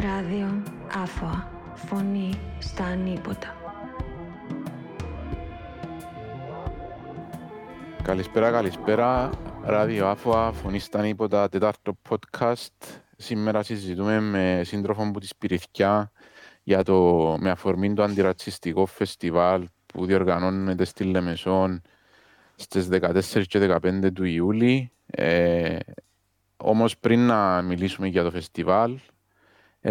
Ράδιο Άφωα. Φωνή στα ανίποτα. Καλησπέρα, καλησπέρα. Ράδιο Άφωα, φωνή στα ανίποτα, τέταρτο podcast. Σήμερα συζητούμε με σύντροφο μου της Πυριθκιά για το, με αφορμή το αντιρατσιστικό φεστιβάλ που διοργανώνεται στη Λεμεσόν στις 14 και 15 του Ιούλη. Ε, όμως πριν να μιλήσουμε για το φεστιβάλ, ε,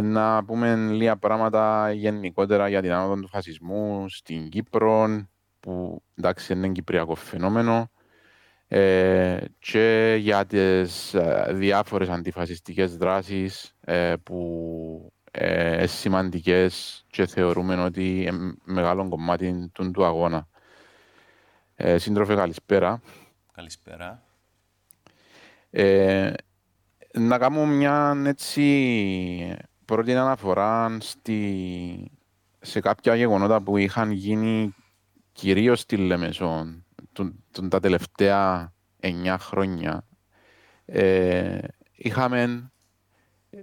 να πούμε λίγα πράγματα γενικότερα για την άνοδο του φασισμού στην Κύπρο, που εντάξει είναι κυπριακό φαινόμενο, ε, και για τις ε, διάφορες αντιφασιστικές δράσεις ε, που ε, σημαντικές και θεωρούμε ότι είναι μεγάλο κομμάτι του, του αγώνα. Ε, σύντροφε, καλησπέρα. Καλησπέρα. Ε, να κάνω μια έτσι πρώτη αναφορά στη, σε κάποια γεγονότα που είχαν γίνει κυρίως στη Λεμεσόν τον, τον, τα τελευταία εννιά χρόνια. Ε, είχαμε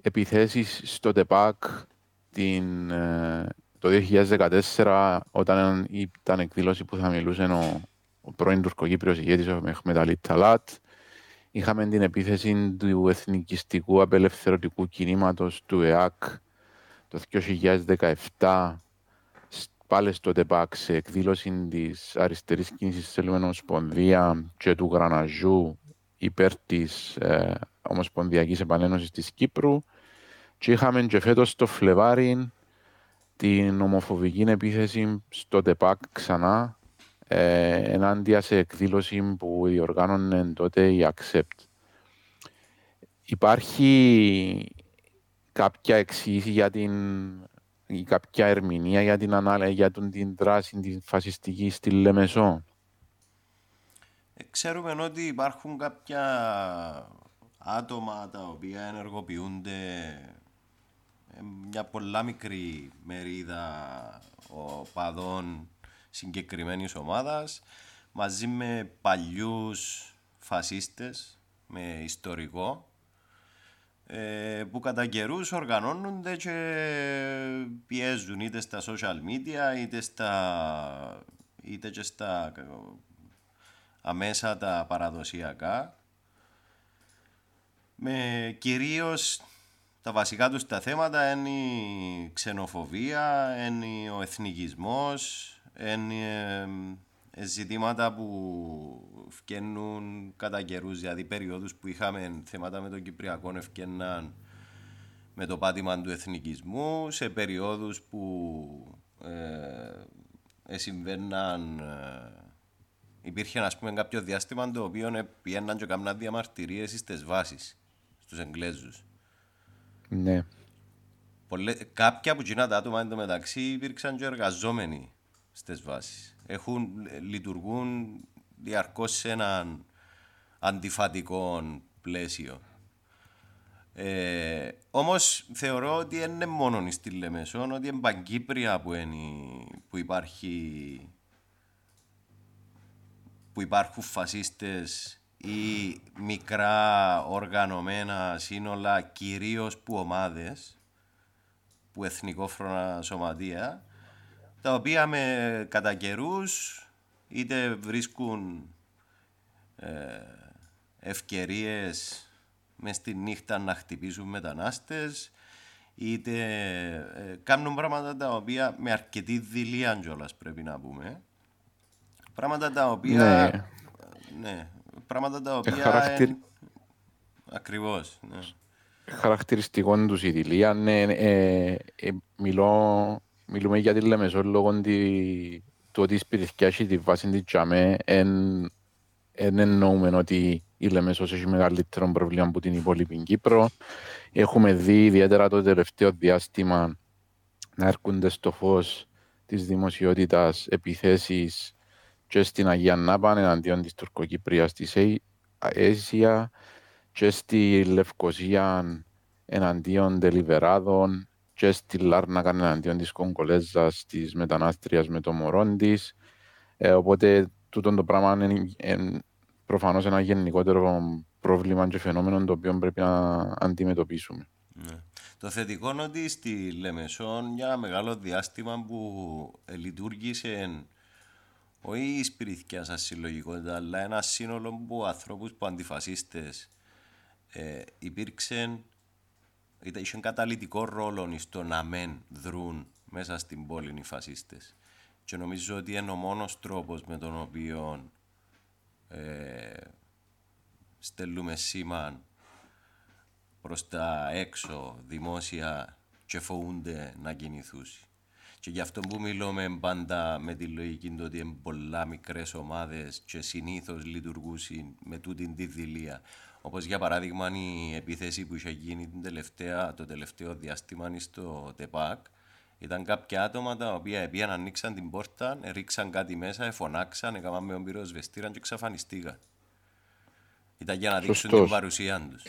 επιθέσεις στο ΤΕΠΑΚ την, ε, το 2014 όταν ήταν εκδήλωση που θα μιλούσε ο, ο πρώην τουρκοκύπριος ηγέτης ο Μεχμεταλή Ταλάτ. Είχαμε την επίθεση του εθνικιστικού απελευθερωτικού κινήματος του ΕΑΚ το 2017 πάλι στο ΤΕΠΑΚ σε εκδήλωση της αριστερής κίνησης Θέλουμε Ομοσπονδία και του Γραναζού υπέρ της ε, Ομοσπονδιακής Επανένωσης της Κύπρου. Και είχαμε και φέτος το Φλεβάρι την ομοφοβική επίθεση στο ΤΕΠΑΚ ξανά ε, ενάντια σε εκδήλωση που διοργάνωνε τότε η Accept. Υπάρχει κάποια εξήγηση για την ή κάποια ερμηνεία για την, ανάλα... για την δράση την φασιστική στη Λεμεσό; Ε, ξέρουμε ότι υπάρχουν κάποια άτομα τα οποία ενεργοποιούνται μια πολλά μικρή μερίδα οπαδών συγκεκριμένης ομάδας μαζί με παλιούς φασίστες με ιστορικό ε, που κατά καιρούς οργανώνονται και πιέζουν είτε στα social media είτε, στα, είτε και στα αμέσα τα παραδοσιακά με κυρίως τα βασικά τους τα θέματα είναι η ξενοφοβία, είναι ο εθνικισμός, είναι ε, ζητήματα που φκαίνουν κατά καιρούς, δηλαδή περιόδους που είχαμε θέματα με τον Κυπριακό ευκαιναν με το πάτημα του εθνικισμού, σε περιόδους που ε, συμβαίναν, ε, υπήρχε ας πούμε κάποιο διάστημα το οποίο πιέναν και κάμουν διαμαρτυρίες στις βάσεις, στους Εγγλέζους. Ναι. Πολλέ, κάποια που κοινά τα άτομα εντωμεταξύ υπήρξαν και εργαζόμενοι στις βάσεις έχουν, λειτουργούν διαρκώς σε έναν αντιφατικό πλαίσιο. Ε, όμως θεωρώ ότι δεν είναι μόνο στη Λεμεσόν, ότι είναι παγκύπρια που, είναι, που υπάρχει που υπάρχουν φασίστες ή μικρά οργανωμένα σύνολα κυρίως που ομάδες που εθνικόφρονα σωματεία τα οποία με κατά καιρούς είτε βρίσκουν ε, ευκαιρίες μες στη νύχτα να χτυπήσουν μετανάστες είτε ε, κάνουν πράγματα τα οποία με αρκετή δηλία κιόλας πρέπει να πούμε. Πράγματα τα οποία ναι, ναι πράγματα τα οποία Χαρακτηρ... ακριβώς ναι. χαρακτηριστικό τους η δηλία ναι, ε, ε, μιλώ μιλούμε για τη Λεμεσό λόγω του ότι η σπιτιθκιά έχει τη βάση της Τζαμέ εν, εν εννοούμε ότι η Λεμεσός έχει μεγαλύτερο πρόβλημα από την υπόλοιπη Κύπρο. Έχουμε δει ιδιαίτερα το τελευταίο διάστημα να έρχονται στο φως της δημοσιότητας επιθέσεις και στην Αγία Νάπαν εναντίον της Τουρκοκυπρίας της Αίσια και στη Λευκοσία εναντίον τελιβεράδων και στη Λάρνακα εναντίον της Κογκολέζας, της μετανάστριας με το μωρό της. Ε, οπότε τούτο το πράγμα είναι, είναι προφανώς ένα γενικότερο πρόβλημα και φαινόμενο το οποίο πρέπει να αντιμετωπίσουμε. Ναι. Το θετικό είναι ότι στη Λεμεσόν για μεγάλο διάστημα που λειτουργήσε όχι η σπιριθκιά σας συλλογικότητα, αλλά ένα σύνολο που ανθρώπους που αντιφασίστες ε, υπήρξε, είχε καταλητικό ρόλο στο να μεν δρούν μέσα στην πόλη οι φασίστες. Και νομίζω ότι είναι ο μόνος τρόπος με τον οποίο ε, στέλνουμε σήμα προς τα έξω δημόσια και φοβούνται να κινηθούν. Και γι' αυτό που μιλούμε πάντα με τη λογική του ότι είναι πολλά μικρές ομάδες και συνήθως λειτουργούν με τούτη τη δηλία. Όπως για παράδειγμα η επίθεση που είχε γίνει την τελευταία, το τελευταίο διάστημα στο ΤΕΠΑΚ. Ήταν κάποια άτομα τα οποία πήγαν, ανοίξαν την πόρτα, ρίξαν κάτι μέσα, φωνάξαν, έκαναν με τον πυροσβεστήρα και εξαφανιστήκαν. Ήταν για να δείξουν την παρουσία τους.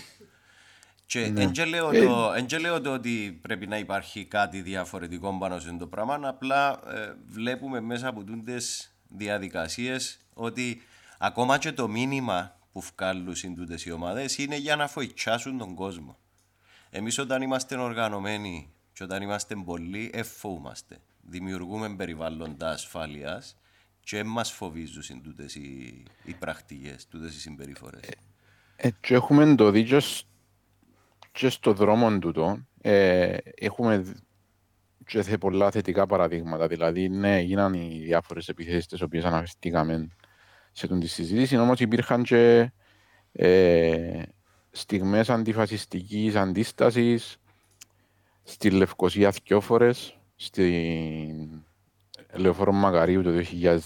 Και ναι. δεν ε, λέω, το, ότι πρέπει να υπάρχει κάτι διαφορετικό πάνω σε το πράγμα, απλά ε, βλέπουμε μέσα από τούντες διαδικασίες ότι ακόμα και το μήνυμα που βγάλουν τούτες οι ομάδες είναι για να φοητσάσουν τον κόσμο. Εμείς όταν είμαστε οργανωμένοι και όταν είμαστε πολλοί, εφόμαστε. Δημιουργούμε περιβάλλοντα ασφάλειας και μας φοβίζουν τούτες οι, οι πρακτικές, τούτες οι συμπεριφορές. Ε, ε, και έχουμε το δίκιο και στο δρόμο τούτο ε, έχουμε και πολλά θετικά παραδείγματα. Δηλαδή, ναι, γίνανε οι διάφορες επιθέσεις τις οποίες αναφερθήκαμε σε τον τη συζήτηση, όμως υπήρχαν και ε, στιγμές αντιφασιστικής αντίστασης στη Λευκοσία δυο φορές, στην Λεωφόρο Μαγαρίου το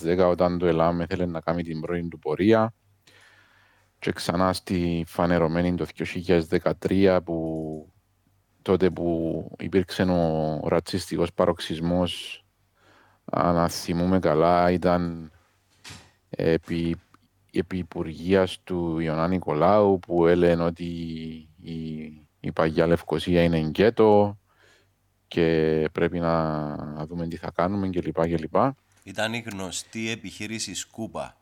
2010 όταν το ΕΛΑΜ ήθελε να κάνει την πρώτη του πορεία. Και ξανά στη φανερωμένη το 2013 που τότε που υπήρξε ο ρατσιστικός παροξισμός αν θυμούμε καλά ήταν επί, επί υπουργείας του Ιωνά Νικολάου που έλεγαν ότι η, η Παγιά Λευκοσία είναι γκέτο και πρέπει να δούμε τι θα κάνουμε κλπ. Ήταν η γνωστή επιχείρηση Σκούπα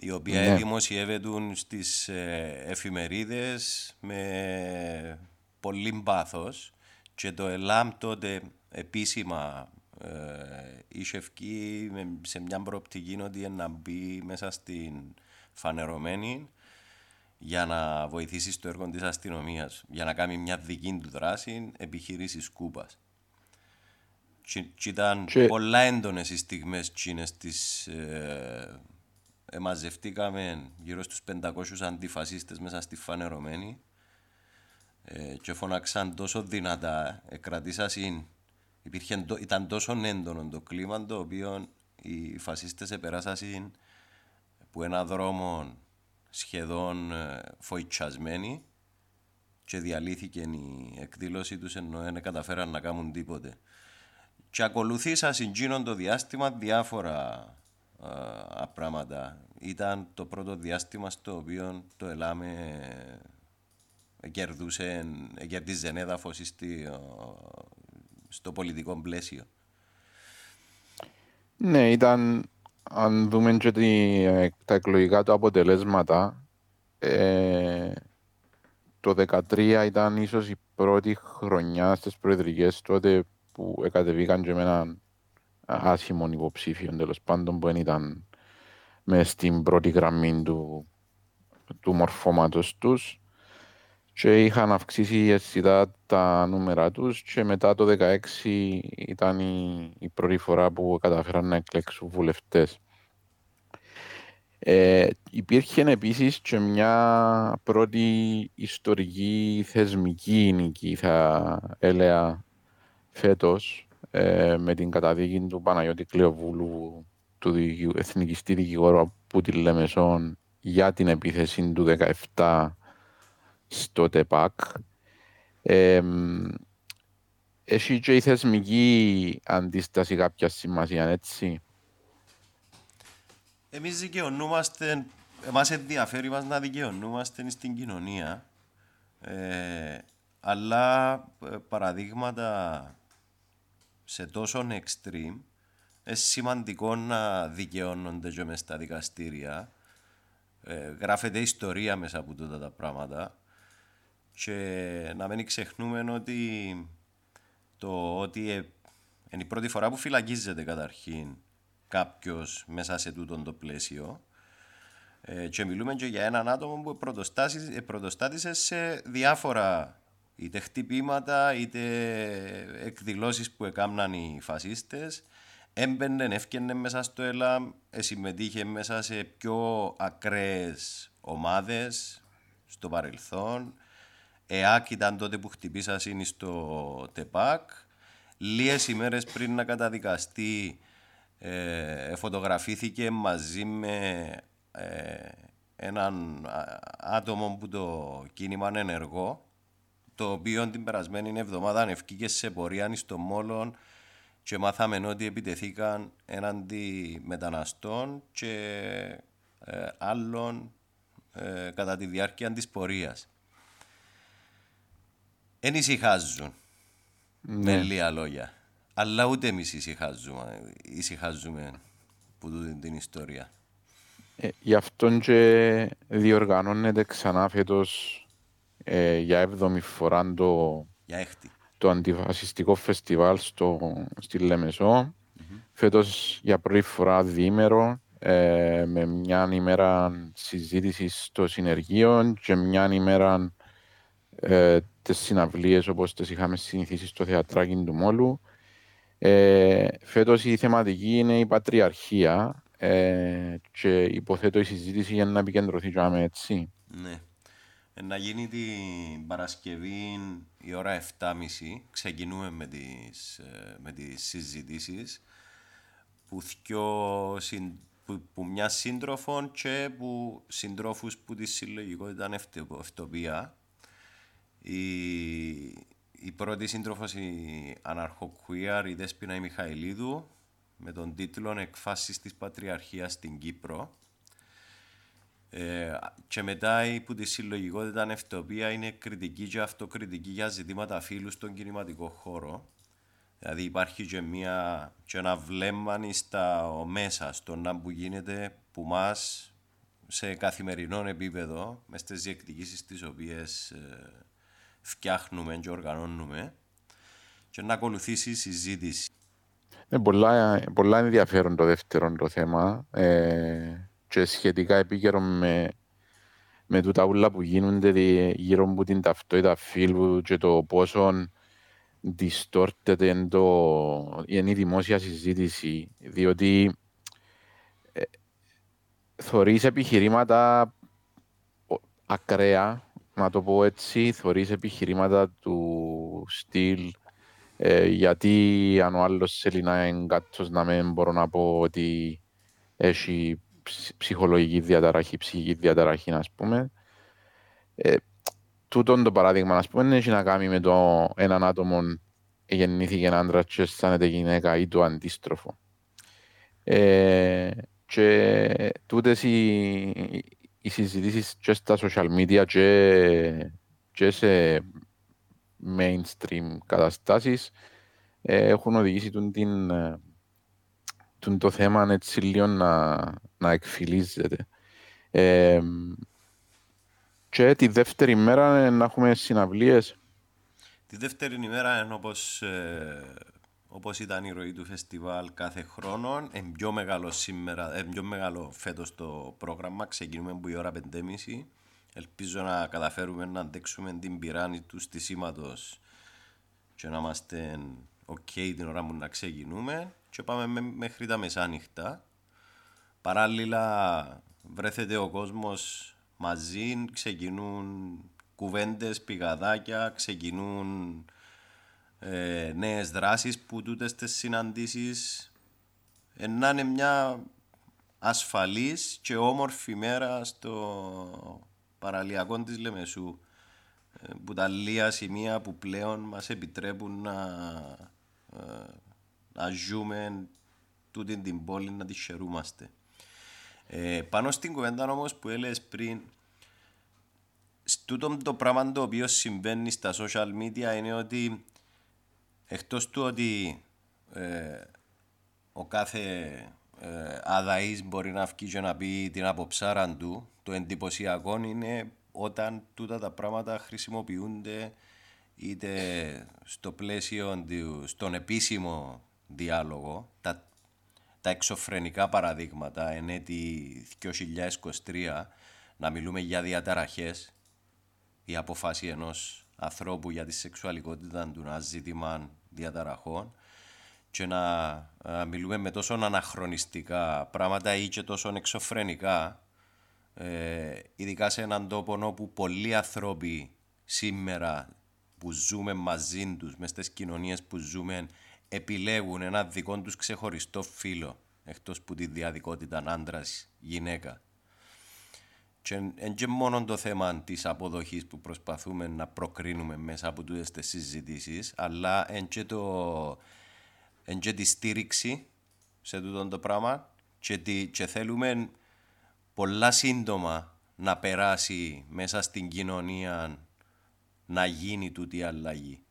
η οποία ναι. δημοσιεύεται στις ε, εφημερίδες με πολύ πάθος και το ΕΛΑΜ τότε επίσημα ε, είχε ευκεί σε μια προοπτική ότι να μπει μέσα στην φανερωμένη για να βοηθήσει στο έργο της αστυνομίας, για να κάνει μια δική του δράση επιχειρήσεις Κούπας. Και, ήταν και... πολλά έντονες οι στιγμές της ε, μαζευτήκαμε γύρω στους 500 αντιφασίστες μέσα στη φανερωμένη ε, και φωνάξαν τόσο δυνατά, συν. Υπήρχε, ήταν τόσο έντονο το κλίμα το οποίο οι φασίστες επεράσασαν που ένα δρόμο σχεδόν ε, φοητσασμένοι και διαλύθηκε η εκδήλωση τους ενώ δεν καταφέραν να κάνουν τίποτε. Και ακολουθήσα συγκίνον το διάστημα διάφορα α, πράγματα. Ήταν το πρώτο διάστημα στο οποίο το ΕΛΑΜΕ κερδούσε, κερδίζε έδαφος στο πολιτικό πλαίσιο. Ναι, ήταν, αν δούμε και ε, τα εκλογικά του αποτελέσματα, ε, το 2013 ήταν ίσως η πρώτη χρονιά στις προεδρικές τότε που εκατεβήκαν και με έναν άσχημων υποψήφιων τέλος πάντων που δεν ήταν μες στην πρώτη γραμμή του, του μορφώματος τους και είχαν αυξήσει αισθητά τα νούμερα τους και μετά το 2016 ήταν η, η πρώτη φορά που καταφέραν να εκλέξουν βουλευτές. Ε, υπήρχε επίσης και μια πρώτη ιστορική θεσμική νίκη θα έλεγα φέτος ε, με την καταδίκη του Παναγιώτη Κλεοβούλου του Εθνικιστή Δικηγόρου από τη Λεμεσόν για την επίθεση του 17 στο ΤΕΠΑΚ. Ε, έχει και η θεσμική αντίσταση κάποιας σημασίας, έτσι; Εμείς δικαιωνούμαστε, εμάς ενδιαφέρει μας να δικαιωνούμαστε στην κοινωνία. Ε, αλλά ε, παραδείγματα σε τόσο extreme, είναι σημαντικό να δικαιώνονται και μες στα δικαστήρια. Ε, γράφεται ιστορία μέσα από τούτα τα πράγματα. Και να μην ξεχνούμε ότι το ότι ε, είναι η πρώτη φορά που φυλακίζεται καταρχήν κάποιος μέσα σε τούτο το πλαίσιο ε, και μιλούμε και για έναν άτομο που πρωτοστάτησε σε διάφορα είτε χτυπήματα είτε εκδηλώσεις που έκαναν οι φασίστες έμπαινε, έφτιανε μέσα στο ΕΛΑΜ, συμμετείχε μέσα σε πιο ακραίες ομάδες στο παρελθόν. ΕΑΚ ήταν τότε που χτυπήσασαν στο ΤΕΠΑΚ. Λίγες ημέρες πριν να καταδικαστεί ε, φωτογραφήθηκε μαζί με ε, έναν άτομο που το κίνημα είναι ενεργό το οποίο την περασμένη εβδομάδα ευκήκε σε πορεία στο Μόλον και μάθαμε ότι επιτεθήκαν έναντι μεταναστών και ε, άλλων ε, κατά τη διάρκεια της πορείας. Εν ησυχάζουν, ναι. με λίγα λόγια. Αλλά ούτε εμείς ησυχάζουμε, ησυχάζουμε που την ιστορία. Ε, γι' αυτόν και διοργανώνεται ξανά φέτος ε, για έβδομη φορά το, για το αντιφασιστικό φεστιβάλ στο, στη Λεμεσό. Mm-hmm. Φέτος για πρώτη φορά διήμερο ε, με μια ημέρα συζήτησης στο συνεργείο και μια ημέρα ε, τις συναυλίες όπως τις είχαμε συνηθίσει στο θεατράκι του Μόλου. Ε, φέτος η θεματική είναι η πατριαρχία ε, και υποθέτω η συζήτηση για να επικεντρωθεί και έτσι. Ναι. Ε, να γίνει την Παρασκευή η ώρα 7.30 ξεκινούμε με τις, ε, με τις συζητήσεις που, θυκιο, που, που μια σύντροφων και που συντρόφους που τη συλλογικότητα ευτοπία. Η, η πρώτη σύντροφος η Αναρχοκουίαρ, η Δέσποινα η Μιχαηλίδου με τον τίτλο «Εκφάσεις της Πατριαρχίας στην Κύπρο» Ε, και μετά η που τη συλλογικότητα νευτοπία είναι κριτική και αυτοκριτική για ζητήματα φύλου στον κινηματικό χώρο. Δηλαδή υπάρχει και, μια, και ένα βλέμμα στα μέσα, στο να που γίνεται που μας σε καθημερινό επίπεδο, μες στι διεκδικήσεις τις οποίες ε, φτιάχνουμε και οργανώνουμε και να ακολουθήσει η συζήτηση. Είναι πολλά, πολλά ενδιαφέρον το δεύτερο το θέμα. Ε, και σχετικά επίκαιρο με, με τούτα ούλα που γίνονται γύρω από την ταυτότητα φίλου και το πόσο διστόρτεται το, η δημόσια συζήτηση, διότι ε, θωρείς επιχειρήματα ακραία, να το πω έτσι, θωρείς επιχειρήματα του στυλ ε, γιατί αν ο άλλος θέλει να είναι να μην μπορώ να πω ότι έχει ψυχολογική διαταραχή, ψυχική διαταραχή, ας πούμε. Ε, τούτον το παράδειγμα, ας πούμε, έχει να κάνει με το έναν άτομο γεννήθηκε ένα άντρα και αισθάνεται γυναίκα ή το αντίστροφο. Ε, και τούτες οι, οι συζητήσεις και στα social media και, και σε mainstream καταστάσεις ε, έχουν οδηγήσει την, το θέμα έτσι λίγο να, να εκφυλίζεται. Ε, και τη δεύτερη μέρα να έχουμε συναυλίες. Τη δεύτερη ημέρα είναι όπως, ε, όπως ήταν η ροή του φεστιβάλ κάθε χρόνο. Είναι πιο μεγάλο σήμερα, ε, πιο μεγάλο φέτος το πρόγραμμα. Ξεκινούμε από η ώρα 5.30. Ελπίζω να καταφέρουμε να αντέξουμε την πυράνη του στισίματος και να είμαστε ok την ώρα που να ξεκινούμε και πάμε μέχρι τα μεσάνυχτα. Παράλληλα βρέθεται ο κόσμος μαζί, ξεκινούν κουβέντες, πηγαδάκια, ξεκινούν ε, νέες δράσεις που τούτες τις συναντήσεις ε, να είναι μια ασφαλής και όμορφη μέρα στο παραλιακό της Λεμεσού ε, που τα λίγα σημεία που πλέον μας επιτρέπουν να, ε, να ζούμε τούτη την πόλη να τη χαιρούμαστε. Ε, πάνω στην κουβέντα όμως που έλεγε πριν, τούτο το πράγμα το οποίο συμβαίνει στα social media είναι ότι εκτός του ότι ε, ο κάθε ε, αδαής μπορεί να βγει και να πει την αποψάρα του, το εντυπωσιακό είναι όταν τούτα τα πράγματα χρησιμοποιούνται είτε στο πλαίσιο του, στον επίσημο διάλογο, τα, τα εξωφρενικά παραδείγματα εν έτη 2023 να μιλούμε για διαταραχές η αποφάση ενός ανθρώπου για τη σεξουαλικότητα του να ζήτημα διαταραχών και να μιλούμε με τόσο αναχρονιστικά πράγματα ή και τόσο εξωφρενικά ε, ειδικά σε έναν τόπο όπου πολλοί άνθρωποι σήμερα που ζούμε μαζί τους, μες στις κοινωνίες που ζούμε, επιλέγουν ένα δικό τους ξεχωριστό φύλλο, εκτός που τη διαδικότητα άντρα γυναίκα. Και είναι και μόνο το θέμα της αποδοχής που προσπαθούμε να προκρίνουμε μέσα από τούτες τις συζητήσεις, αλλά είναι και, το, και τη στήριξη σε τούτο το πράγμα και, τη, και θέλουμε πολλά σύντομα να περάσει μέσα στην κοινωνία να γίνει τούτη η αλλαγή.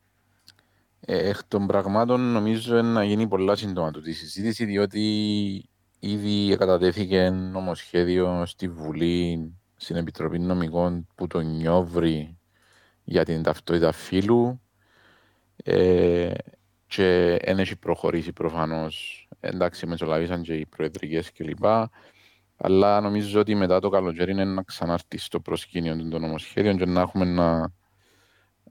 Ε, εκ των πραγμάτων νομίζω να γίνει πολλά σύντομα τούτη η συζήτηση διότι ήδη κατατέθηκε νομοσχέδιο στη Βουλή στην Επιτροπή Νομικών που το νιώβρει για την ταυτότητα φύλου ε, και δεν έχει προχωρήσει προφανώς. Εντάξει, μεσολαβήσαν και οι προεδρικές κλπ. Αλλά νομίζω ότι μετά το καλοκαίρι είναι να ξανάρθει στο προσκήνιο των νομοσχέδιων και να έχουμε να,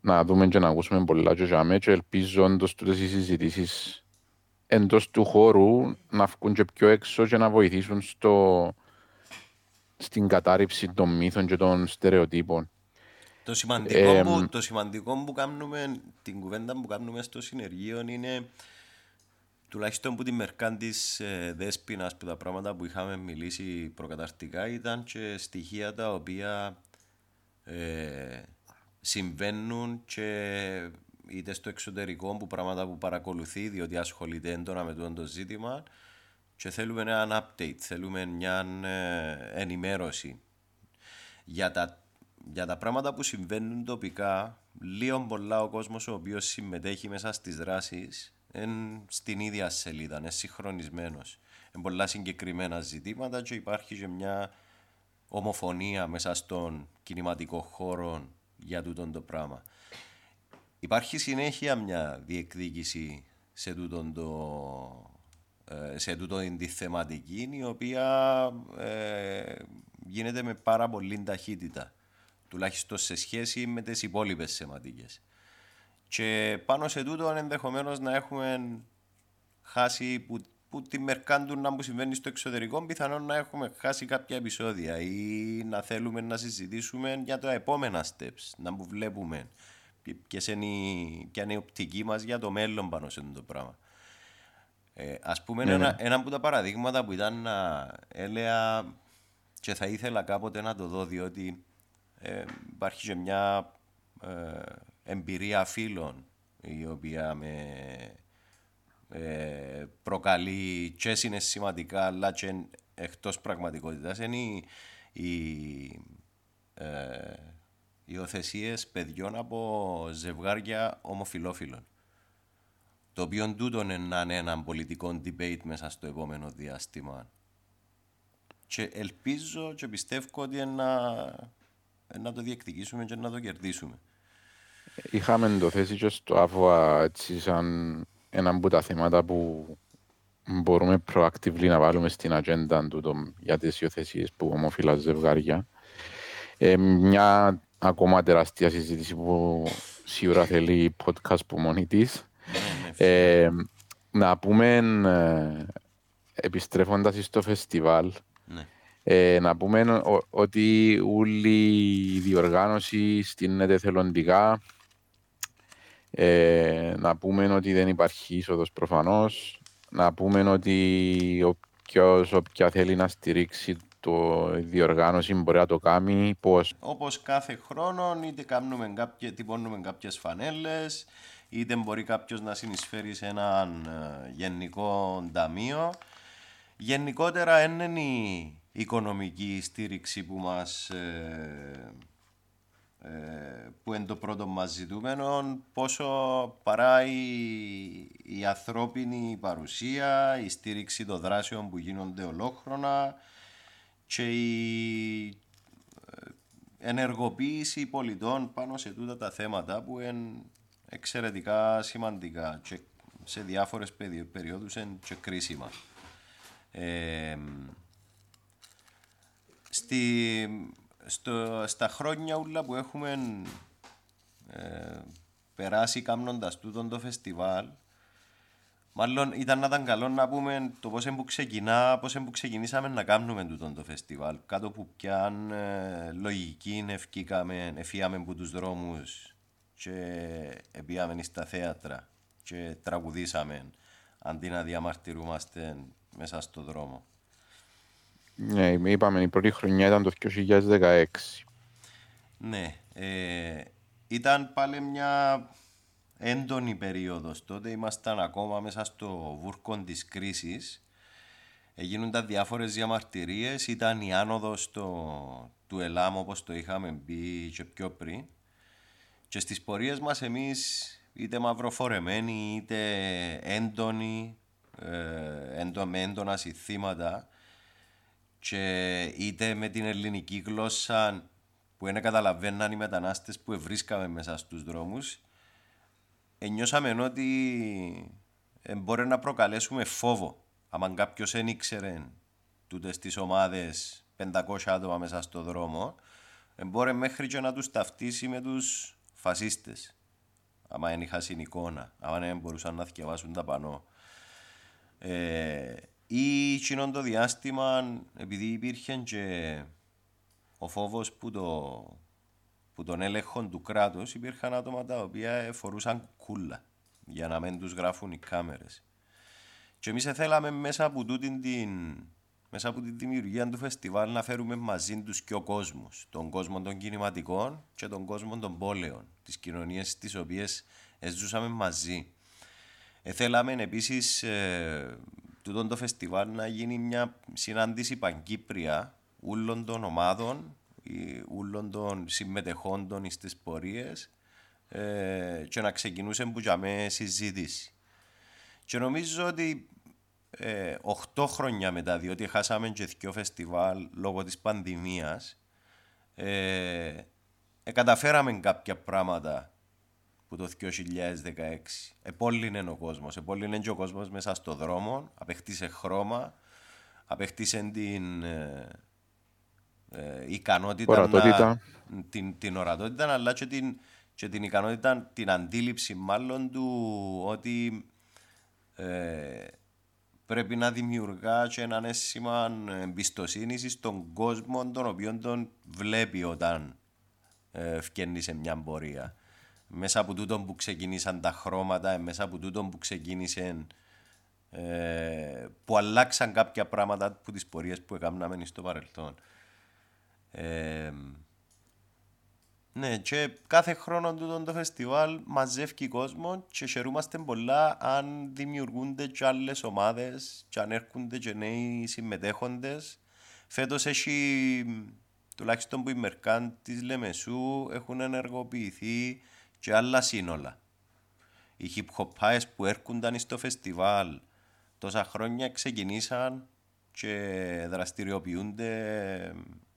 να δούμε και να ακούσουμε πολλά και για και ελπίζω όντως τούτες οι συζητήσεις εντός του χώρου να βγουν και πιο έξω και να βοηθήσουν στο, στην κατάρριψη των μύθων και των στερεοτύπων. Το σημαντικό, ε, που, το σημαντικό που κάνουμε, την κουβέντα που κάνουμε στο συνεργείο είναι τουλάχιστον που τη μερκά της ε, δέσποινα που τα πράγματα που είχαμε μιλήσει προκαταρτικά ήταν και στοιχεία τα οποία ε, συμβαίνουν και είτε στο εξωτερικό που πράγματα που παρακολουθεί διότι ασχολείται έντονα με το ζήτημα και θέλουμε ένα update, θέλουμε μια ε, ενημέρωση για τα, για τα πράγματα που συμβαίνουν τοπικά λίγο πολλά ο κόσμος ο οποίος συμμετέχει μέσα στις δράσεις είναι στην ίδια σελίδα, είναι συγχρονισμένος. Είναι πολλά συγκεκριμένα ζητήματα και υπάρχει και μια ομοφωνία μέσα στον κινηματικό χώρο για τούτο το πράγμα. Υπάρχει συνέχεια μια διεκδίκηση σε τούτο το, ε, σε τούτο τη θεματική η οποία ε, γίνεται με πάρα πολύ ταχύτητα τουλάχιστον σε σχέση με τις υπόλοιπες θεματικές. Και πάνω σε τούτο ενδεχομένως να έχουμε χάσει που, που τη μερκάντουν που συμβαίνει στο εξωτερικό, πιθανόν να έχουμε χάσει κάποια επεισόδια ή να θέλουμε να συζητήσουμε για τα επόμενα steps, να που βλέπουμε ποιες είναι η, ποια είναι η οπτική μας για το μέλλον πάνω σε αυτό το πράγμα. Ε, ας πούμε ναι, ένα, ναι. ένα από τα παραδείγματα που ήταν να έλεγα και θα ήθελα κάποτε να το δω διότι ε, υπάρχει και μια ε, εμπειρία φίλων η οποία με ε, προκαλεί και συναισθηματικά αλλά και εκτός πραγματικότητας είναι οι, οι ε, υιοθεσίες παιδιών από ζευγάρια ομοφιλόφιλων. Το οποίο τούτο είναι να είναι ένα πολιτικό debate μέσα στο επόμενο διάστημα. Και ελπίζω και πιστεύω ότι να, να το διεκδικήσουμε και να το κερδίσουμε. Είχαμε το θέσει και στο ΑΦΟΑ έτσι σαν ένα από τα θέματα που μπορούμε proactively να βάλουμε στην ατζέντα του για τις υιοθεσίες που ομοφυλά ζευγάρια. Ε, μια ακόμα τεράστια συζήτηση που σίγουρα θέλει podcast που μόνη της. Ε, να πούμε, ε, επιστρέφοντας στο φεστιβάλ, ναι. ε, να πούμε ότι όλη η διοργάνωση στην εθελοντικά ε, να πούμε ότι δεν υπάρχει είσοδος προφανώς. Να πούμε ότι όποιος, όποια θέλει να στηρίξει το διοργάνωση μπορεί να το κάνει. Πώς. Όπως κάθε χρόνο, είτε κάνουμε κάποιες, τυπώνουμε κάποιες φανέλες, είτε μπορεί κάποιος να συνεισφέρει σε έναν ε, γενικό ταμείο. Γενικότερα είναι η οικονομική στήριξη που μας ε, ε, που είναι το πρώτο μας ζητούμενο, πόσο παρά η, ανθρώπινη παρουσία, η στήριξη των δράσεων που γίνονται ολόχρονα και η, ενεργοποίηση πολιτών πάνω σε τούτα τα θέματα που είναι εξαιρετικά σημαντικά και σε διάφορες περιόδους είναι και κρίσιμα. Ε, στη, στο, στα χρόνια ούλα που έχουμε ε, περάσει κάνοντας τούτο το φεστιβάλ Μάλλον ήταν να ήταν καλό να πούμε το πώς που ξεκινά, πώς που ξεκινήσαμε να κάνουμε τούτο το φεστιβάλ. Κάτω που πιάν ε, λογική ευκήκαμε, εφίαμε από τους δρόμους και επίαμε στα θέατρα και τραγουδήσαμε αντί να διαμαρτυρούμαστε μέσα στο δρόμο. Ναι, είπαμε η πρώτη χρονιά ήταν το 2016. Ναι, ε, ήταν πάλι μια έντονη περίοδος. Τότε ήμασταν ακόμα μέσα στο βούρκο της κρίσης. Έγιναν διάφορες διαμαρτυρίες. Ήταν η άνοδος του ΕΛΑΜ όπως το είχαμε μπει και πιο πριν. Και στις πορείες μας εμείς είτε μαυροφορεμένοι είτε έντονοι, ε, με έντονα συστήματα και είτε με την ελληνική γλώσσα που είναι καταλαβαίναν οι μετανάστες που βρίσκαμε μέσα στους δρόμους νιώσαμε ότι μπορεί να προκαλέσουμε φόβο. Αν κάποιος δεν ήξερε τούτες τις ομάδες 500 άτομα μέσα στο δρόμο, μπορεί μέχρι και να τους ταυτίσει με τους φασίστες. Άμα δεν είχα εικόνα, άμα δεν μπορούσαν να διαβάσουν τα πανό. Ε, ή εκείνο το διάστημα, επειδή υπήρχε και ο φόβος που το που τον έλεγχο του κράτους υπήρχαν άτομα τα οποία φορούσαν κούλα για να μην τους γράφουν οι κάμερες. Και εμείς θέλαμε μέσα από, την, μέσα από την δημιουργία του φεστιβάλ να φέρουμε μαζί τους και ο κόσμος. Τον κόσμο των κινηματικών και τον κόσμο των πόλεων. Τις κοινωνίες τις οποίες ζούσαμε μαζί. Ε, θέλαμε επίσης ε, το φεστιβάλ να γίνει μια συνάντηση παγκύπρια όλων των ομάδων όλων των συμμετεχόντων στις πορείες ε, και να ξεκινούσε που για συζήτηση. Και νομίζω ότι ε, 8 χρόνια μετά, διότι χάσαμε και δύο φεστιβάλ λόγω της πανδημίας, ε, ε, καταφέραμε κάποια πράγματα που το 2016. Επόλυνε ο κόσμος, επόλυνε και ο κόσμος μέσα στο δρόμο, απεκτήσε χρώμα, απεκτήσε την... Ε, ε, ικανότητα ορατότητα. Να, την, την ορατότητα αλλά και την, και την ικανότητα, την αντίληψη μάλλον του ότι ε, πρέπει να δημιουργάς και ένα αίσθημα εμπιστοσύνη στον κόσμο τον οποίο τον βλέπει όταν ε, φκένεις σε μια πορεία. Μέσα από τούτο που ξεκίνησαν τα χρώματα, μέσα από τούτο που ξεκίνησε ε, που αλλάξαν κάποια πράγματα από τις πορείες που έκαναμε στο παρελθόν ναι, και κάθε χρόνο του το φεστιβάλ μαζεύει κόσμο και χαιρούμαστε πολλά αν δημιουργούνται και άλλες ομάδες και αν έρχονται και νέοι συμμετέχοντες. Φέτος έχει τουλάχιστον που οι Μερκάν τη Λεμεσού έχουν ενεργοποιηθεί και άλλα σύνολα. Οι hip hop που έρχονταν στο φεστιβάλ τόσα χρόνια ξεκινήσαν και δραστηριοποιούνται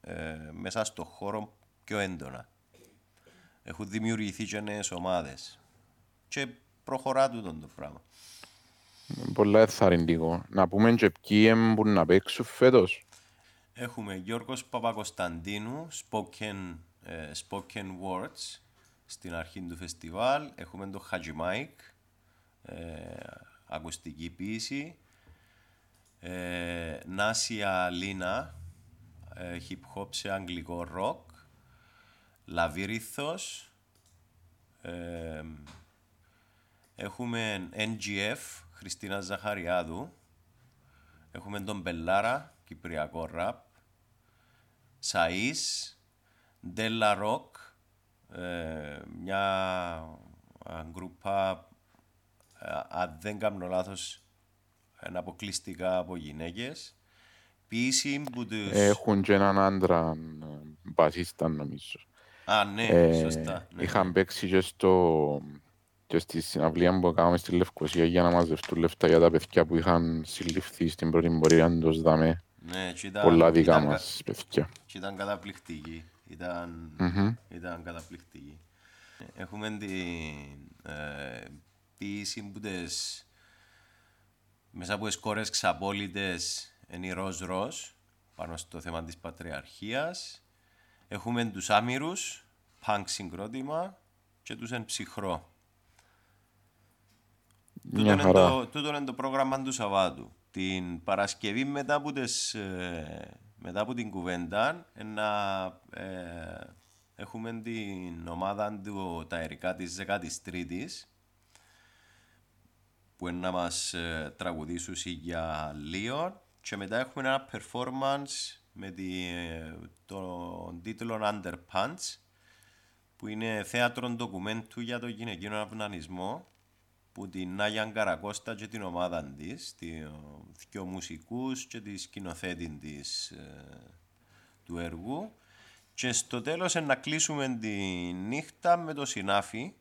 ε, μέσα στο χώρο πιο έντονα. Έχουν δημιουργηθεί και νέες ομάδες και προχωρά τούτο το πράγμα. Πολλά ενθαρρυντικό. Να πούμε και ποιοι που να παίξουν φέτος. Έχουμε Γιώργος Παπακοσταντίνου, spoken, ε, spoken words, στην αρχή του φεστιβάλ. Έχουμε τον Χατζη Μάικ, ε, ακουστική ποίηση. Ε, Νάσια Λίνα, ε, hip hop σε αγγλικό rock, Λαβύριθος, ε, έχουμε NGF, Χριστίνα Ζαχαριάδου, έχουμε τον Μπελάρα, κυπριακό ραπ, Σαΐς, Ντέλα Ροκ, ε, μια γκρουπά, αν δεν κάνω λάθος, αποκλειστικά από γυναίκες. Πίση που τους... Έχουν και έναν άντρα μπασίστα νομίζω. Α, ναι, ε, σωστά. Ναι. Είχαν παίξει και, στο, και στη συναυλία που κάναμε στη Λευκοσία για να μαζευτούν λεφτά για τα παιδιά που είχαν συλληφθεί στην πρώτη πορεία τους δάμε. Ναι, ήταν, Πολλά δικά ήταν, μας παιδιά. Και ήταν καταπληκτική. Ήταν, ήταν καταπληκτική. Έχουμε την ε, ποιήση που τις, μέσα από τις κόρες ξαπόλυτες είναι η ροζ ροζ πάνω στο θέμα της πατριαρχίας. Έχουμε τους άμυρους, πανκ συγκρότημα και τους εν ψυχρό. Τούτο είναι, το, τούτο είναι το πρόγραμμα του Σαββάτου. Την Παρασκευή μετά από, τις, ε, μετά από την κουβέντα να ε, έχουμε την ομάδα του τα ερικά της 13ης που είναι να μας ε, τραγουδήσουν για λίγο και μετά έχουμε ένα performance με τη, ε, τον τίτλο Underpants που είναι θέατρο ντοκουμέντου για το γυναικείο αυνανισμό που την Άγια Καρακώστα και την ομάδα της, δύο μουσικούς και τη σκηνοθέτη της, ε, του έργου. Και στο τέλος να κλείσουμε τη νύχτα με το συνάφι,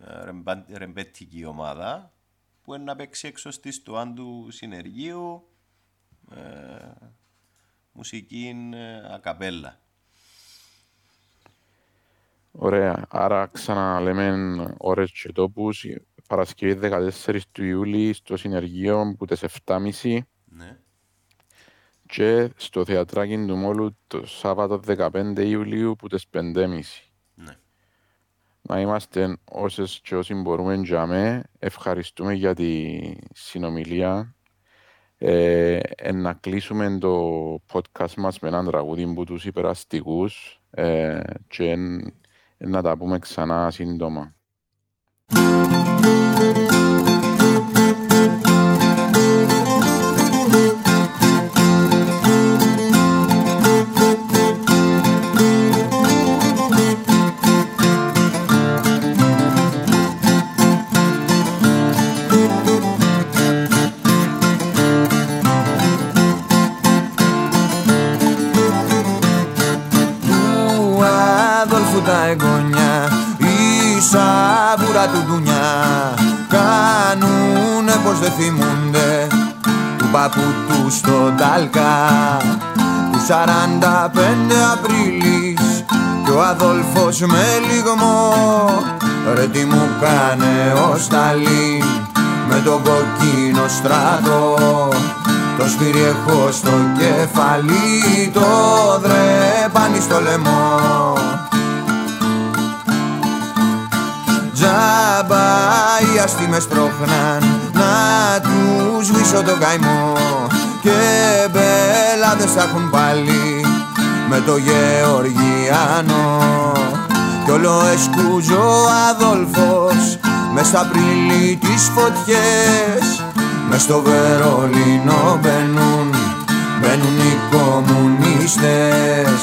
ε, ρεμπέτικη ομάδα, που είναι να παίξει έξω στη στοάν του συνεργείου ε, μουσική ε, ακαπέλα. Ωραία. Άρα ξαναλέμε ώρες και τόπους. Παρασκευή 14 του Ιούλη στο συνεργείο που τις 7.30 ναι. και στο θεατράκι του Μόλου το Σάββατο 15 Ιουλίου που τις 5.30. Ναι. Να είμαστε όσες και όσοι μπορούμε για με. Ευχαριστούμε για τη συνομιλία. Ε, να κλείσουμε το podcast μας με έναν τραγούδι που τους υπεραστικούς ε, και να τα πούμε ξανά σύντομα. Θυμούνται του παππού τους στον Ταλκά του 45 Απρίλης και ο Αδόλφος με λιγμό. Ρε τι μου κάνε ο Σταλίν με τον κοκκίνο στράτο το σφύρι έχω στο κεφαλί το δρέπανι στο λαιμό. Τζάμπα οι αστήμες πρόχναν να τους σβήσω το καημό. Και μπέλαδες θα έχουν πάλι με το Γεωργιάνο κι όλο εσκούζω Αδόλφος μες στα πρίλη τις φωτιές. Μες στο Βερολίνο μπαίνουν μπαίνουν οι κομμουνίστες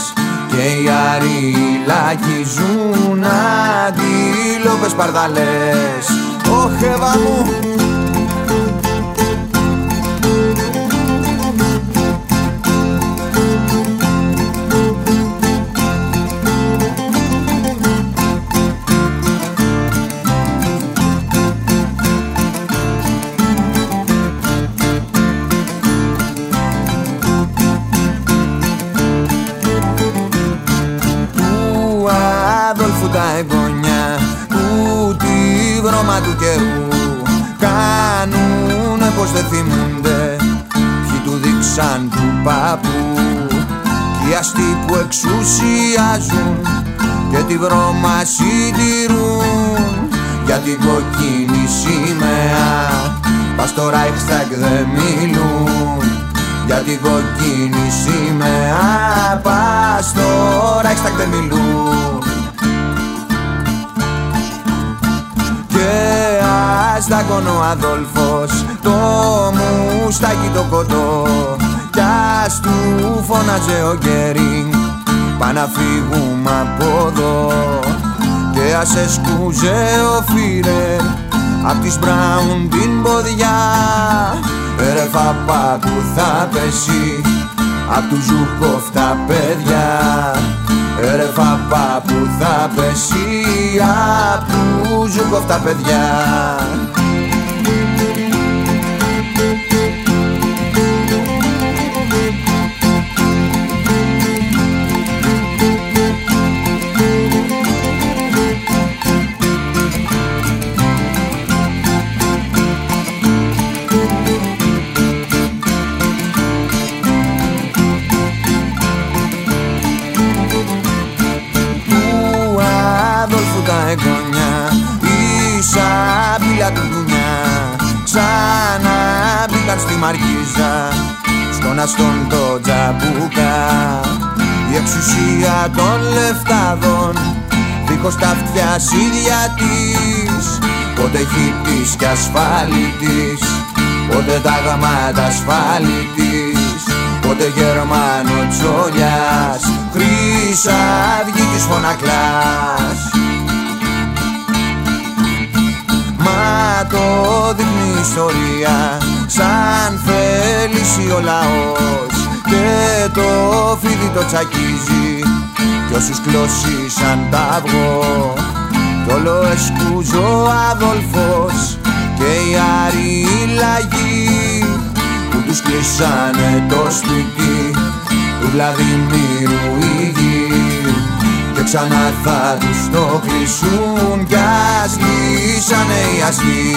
και οι αριλάκοι ζουν αντίλοπες παρδαλές. Ωχ, μου του δείξαν του παππού. Κι οι αστεί που εξουσιάζουν Και τη βρώμα συντηρούν. Για την κοκκίνη σημαία Πας στο Reichstag δεν μιλούν. Για την κοκκίνη σημαία Πας στο Reichstag δεν μιλούν. Στάκωνε ο Αδόλφος το μουστάκι το κοντό κι ας του φώναζε ο Γκέρινγκ. Πά να φύγουμε από εδώ και ας εσκούζε ο Φίρερ απ' της Μπράουν την ποδιά. Ρε φαπά που θα πέσει απ' τους Ζουκόφ τα παιδιά. Ρε φαπά που θα πέσει απ' τους Ζουκόφ τα παιδιά τα αυτιά ίδια της Πότε χιτής και ασφάλιτης Πότε τα γαμάτα ασφάλιτης Πότε Γερμανο τσόλιας Χρυσαυγή της φωνακλάς. Μα το δείχνει η ιστορία Σαν θέληση ο λαός Και το φίδι το τσακίζει Κι όσους κλώσισαν τα αυγό. Κι όλο εσκούζω ο Αδόλφος Και οι Άριοι λαγοί Που τους κλείσανε το σπίτι. Του Βλαδιμίρου η γη και ξανά θα τους το κλείσουν κι ας λύσανε οι ασκοί